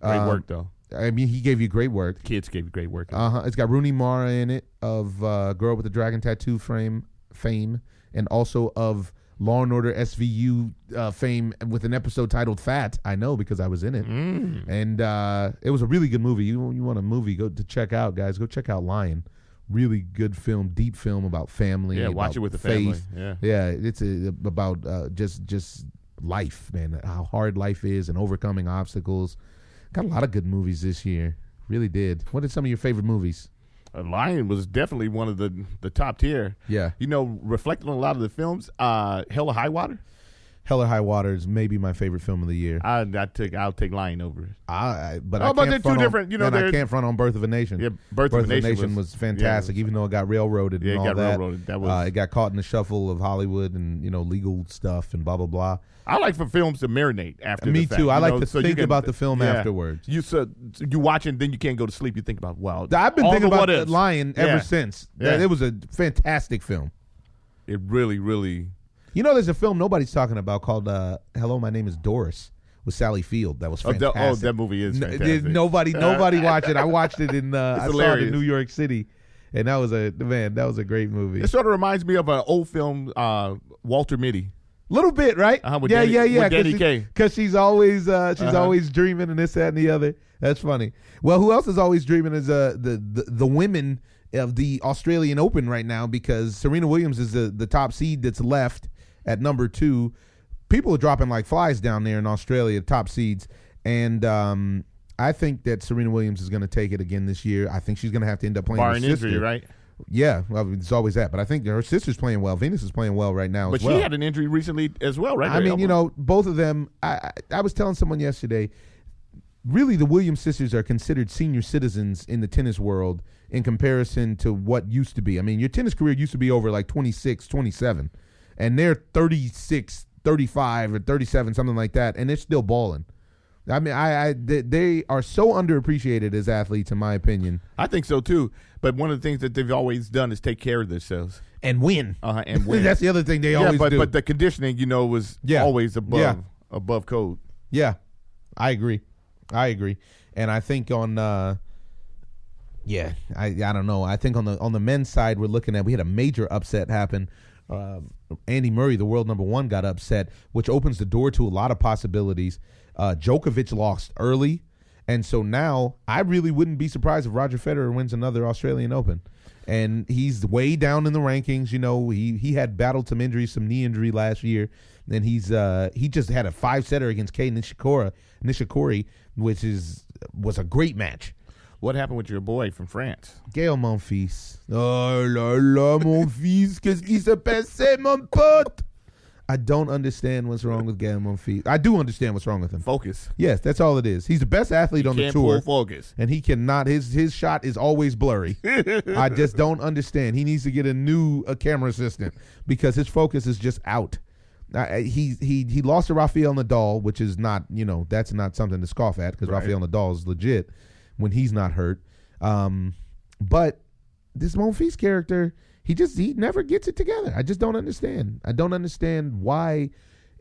Great Um, work, though. I mean, he gave you great work. Kids gave you great work. Uh huh. It's got Rooney Mara in it of uh, Girl with the Dragon Tattoo frame fame, and also of Law and Order SVU uh, fame with an episode titled "Fat." I know because I was in it, Mm. and uh, it was a really good movie. You you want a movie? Go to check out, guys. Go check out Lion. Really good film, deep film about family. Yeah, watch it with the family. Yeah. yeah. It's a, about uh, just just life, man. How hard life is and overcoming obstacles. Got a lot of good movies this year. Really did. What are some of your favorite movies? Uh, Lion was definitely one of the the top tier. Yeah. You know, reflecting on a lot of the films, uh, Hell or High Water. Hell or High Water is maybe my favorite film of the year. I I take I'll take Lion over it. I, I but Oh, I but can't they're two on- different, you know, I can't front on Birth of a Nation. Yeah, Birth of a Nation was, was- fantastic, yeah, was- even though it got railroaded Yeah, it and all got that. railroaded. That was- uh, it got caught in the shuffle of Hollywood and you know legal stuff and blah blah blah. I like for films to marinate after. Me the fact, too. I like know, to so think can- about the film yeah. afterwards. You so you watch it, and then you can't go to sleep. You think about wow. I've been thinking about. Lion ever since. It was a fantastic film. It really, really. You know, there's a film nobody's talking about called uh, "Hello, My Name Is Doris" with Sally Field. That was Oh, fantastic. that- oh, that movie is fantastic. nobody, nobody watched it. I watched it in. Uh, It's I saw it hilarious. in New York City, and that was a man. That was a great movie. It sort of reminds me of an old film, uh, Walter Mitty. little bit, right? Uh-huh, yeah, Danny- yeah, yeah. Kaye. Because she's always uh, she's Uh-huh. always dreaming and this, that, and the other. That's funny. Well, who else is always dreaming is uh, the, the the women of the Australian Open right now because Serena Williams is the the top seed that's left at number two. People are dropping like flies down there in Australia, top seeds, and um, I think that Serena Williams is going to take it again this year. I think she's going to have to end up playing. Barring her sister. injury, right? Yeah, well, it's always that. But I think her sister's playing well. Venus is playing well right now But as well. she had an injury recently as well, right? I mean, you know, both of them. I, I I was telling someone yesterday. Really, the Williams sisters are considered senior citizens in the tennis world in comparison to what used to be. I mean, your tennis career used to be over like 26, 27, and they're 36, 35, or 37, something like that, and they're still balling. I mean, I, I they, they are so underappreciated as athletes, in my opinion, I think so too. But one of the things that they've always done is take care of themselves and win. uh, and win. That's the other thing they yeah, always but do. but the conditioning, you know, was Yeah. always above Yeah. above code. Yeah, I agree. I agree, and I think on uh, yeah, I I don't know. I think on the on the men's side, we're looking at we had a major upset happen. Um, Andy Murray, the world number one, got upset, which opens the door to a lot of possibilities. Uh, Djokovic lost early, and so now I really wouldn't be surprised if Roger Federer wins another Australian Open. And he's way down in the rankings. You know, he he had battled some injuries, some knee injury last year, and he's uh he just had a five setter against Kei Nishikori, Nishikori, which is was a great match. What happened with your boy from France? Gaël Monfils. Oh là là, mon fils, qu'est-ce qui se passe, mon pote? I don't understand what's wrong with Gaël Monfils. I do understand what's wrong with him. Focus. Yes, that's all it is. He's the best athlete on the Can't tour, pull focus. and he cannot. His his shot is always blurry. I just don't understand. He needs to get a new a camera assistant because his focus is just out. He he he lost to Rafael Nadal, which is not you know that's not something to scoff at because Right. Rafael Nadal is legit when he's not hurt. Um, but this Monfils character, he just he never gets it together. I just don't understand. I don't understand why.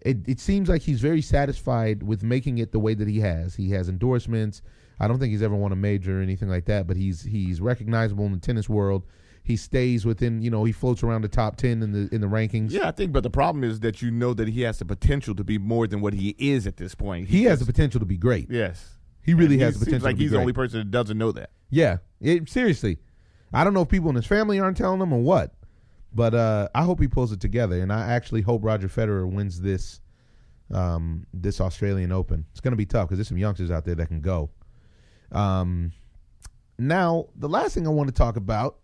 It, it seems like he's very satisfied with making it the way that he has. He has endorsements. I don't think he's ever won a major or anything like that, but he's he's recognizable in the tennis world. He stays within, you know, he floats around the top ten in the in the rankings. Yeah, I think, but the problem is that you know that he has the potential to be more than what he is at this point. He has the potential to be great. yes. He really And has he the seems potential Like he's great. the only person that doesn't know that. Yeah, it, seriously. I don't know if people in his family aren't telling him or what, but uh, I hope he pulls it together, and I actually hope Roger Federer wins this um, this Australian Open. It's going to be tough because there's some youngsters out there that can go. Um, now, the last thing I want to talk about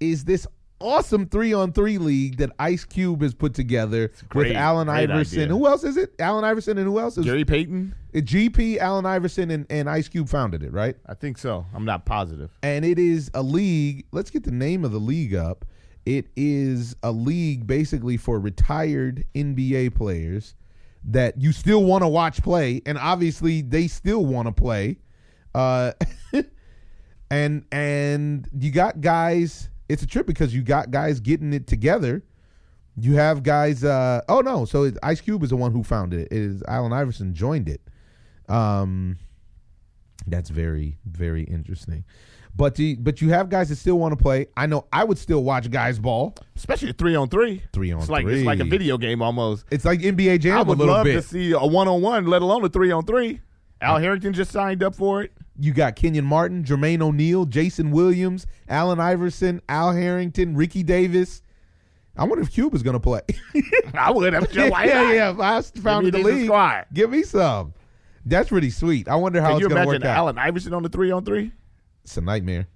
is this awesome three on three league that Ice Cube has put together great, with Allen Iverson. idea. Who else is it? Allen Iverson and who else is Gary Payton? GP, Allen Iverson, and, and Ice Cube founded it, right? I think so. I'm not positive. and it is a league. Let's get the name of the league up. It is a league basically for retired NBA players that you still want to watch play, and obviously they still want to play. Uh, and and you got guys. It's a trip because you got guys getting it together. You have guys. Uh, oh no, so it, Ice Cube is the one who founded it. It is Allen Iverson joined it. Um, that's very very interesting. But the, but you have guys that still want to play. I know I would still watch guys ball. Especially a three on three. Three on it's like, It's like a video game almost. It's like NBA Jam I would love bit. to see a one on one, let alone a three on three. Al Harrington just signed up for it. You got Kenyon Martin, Jermaine O'Neal, Jason Williams, Allen Iverson, Al Harrington, Ricky Davis. I wonder if Cuba's going to play. I would have. yeah, Why yeah, yeah. If I founded the league, squad. give me some. That's pretty sweet. I wonder how Can it's you going to imagine work out. Allen Iverson on the three on three? It's a nightmare.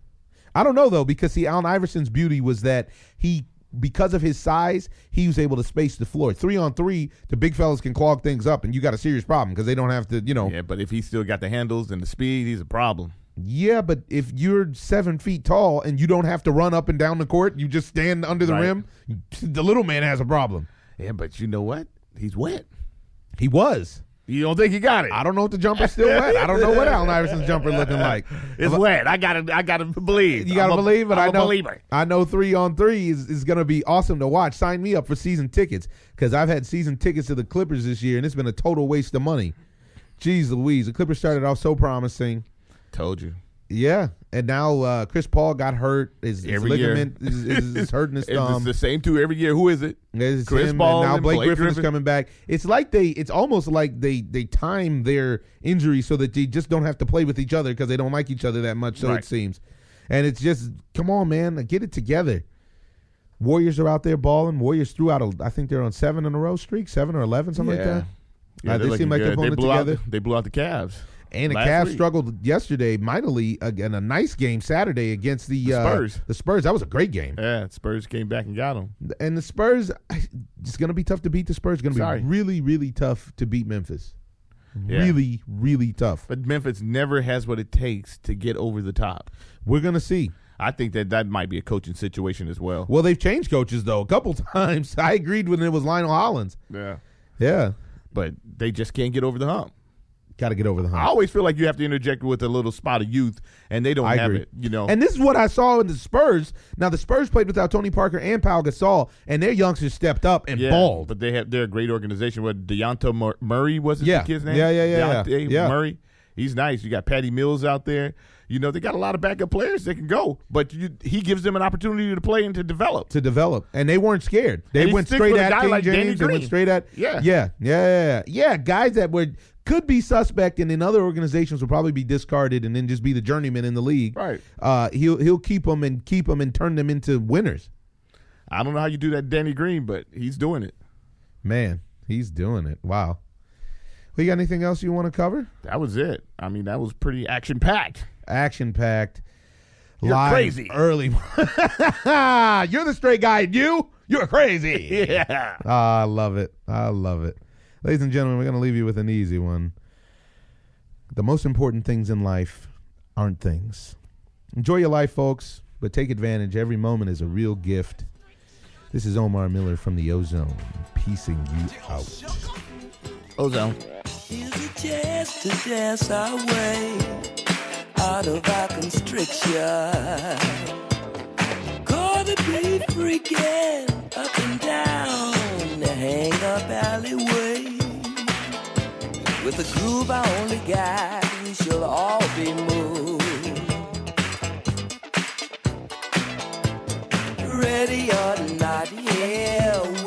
I don't know though because see, Allen Iverson's beauty was that he, because of his size, he was able to space the floor. Three on three, the big fellas can clog things up, and you got a serious problem because they don't have to, you know. Yeah, but if he still got the handles and the speed, he's a problem. Yeah, but if you're seven feet tall and you don't have to run up and down the court, you just stand under the Right. rim. The little man has a problem. Yeah, but you know what? He's wet. He was. You don't think he got it? I don't know if the jumper's still wet. I don't know what Allen Iverson's jumper looking like. It's wet. I gotta. I gotta believe. You gotta I'm believe it. I'm I a know. believer. I know three on three is, is gonna be awesome to watch. Sign me up for season tickets because I've had season tickets to the Clippers this year, and it's been a total waste of money. Jeez Louise, the Clippers started off so promising. Told you. Yeah, and now uh, Chris Paul got hurt. His, his Every year. ligament is, is, is hurting his It's thumb. the same two every year. Who is it? It's Chris him, Paul and now Blake, Blake Griffin, is coming back. It's like they, it's almost like they they time their injuries so that they just don't have to play with each other because they don't like each other that much. So it seems, and it's just come on, man, get it together. Warriors are out there balling. Warriors threw out, a, I think they're on seven in a row streak, seven or eleven, something like that. Yeah, Uh, they seem like they're pulling they it blew together. Out, they blew out the Cavs. And the Last Cavs week. struggled yesterday mightily again. A nice game Saturday against the, The uh, Spurs. the Spurs. That was a great game. Yeah, Spurs came back and got them. And the Spurs, it's going to be tough to beat the Spurs. It's going to Sorry. be really, really tough to beat Memphis. Yeah. Really, really tough. But Memphis never has what it takes to get over the top. We're going to see. I think that that might be a coaching situation as well. Well, they've changed coaches though a couple times. I agreed when it was Lionel Hollins. Yeah. Yeah, But they just can't get over the hump. Got to get over the hump. I always feel like you have to interject with a little spot of youth, and they don't I have agree. it. You know, And this is what I saw in the Spurs. Now the Spurs played without Tony Parker and Pau Gasol, and their youngsters stepped up and yeah, balled. But they have they're a great organization. What Deonta Mur- Murray was his Yeah. kid's name? Yeah, yeah, yeah. Dejounte Yeah. Murray. He's nice. You got Patty Mills out there. You know, they got a lot of backup players that can go, but you, he gives them an opportunity to play and to develop. to develop, and they weren't scared. They went straight at King like James. They went straight at Yeah. yeah, yeah, yeah, yeah. Guys that were could be suspect, and in other organizations will probably be discarded, and then just be the journeyman in the league. Right. Uh, he'll he'll keep them and keep them and turn them into winners. I don't know how you do that, Danny Green, but he's doing it. Man, he's doing it. Wow. We got anything else you want to cover? That was it. I mean, that was pretty action packed. Action packed. You're live crazy. Early. You're the straight guy. and You? You're crazy. Yeah. Ah, I love it. I love it. Ladies and gentlemen, we're going to leave you with an easy one. The most important things in life aren't things. Enjoy your life, folks, but take advantage. Every moment is a real gift. This is Omar Miller from the Ozone, piecing you out. Ozone. Here's a chance to dance our way out of our constriction. Gonna be freaking up and down the hang up alleyway. With a groove I only got, we shall all be moved. Ready or not, yeah.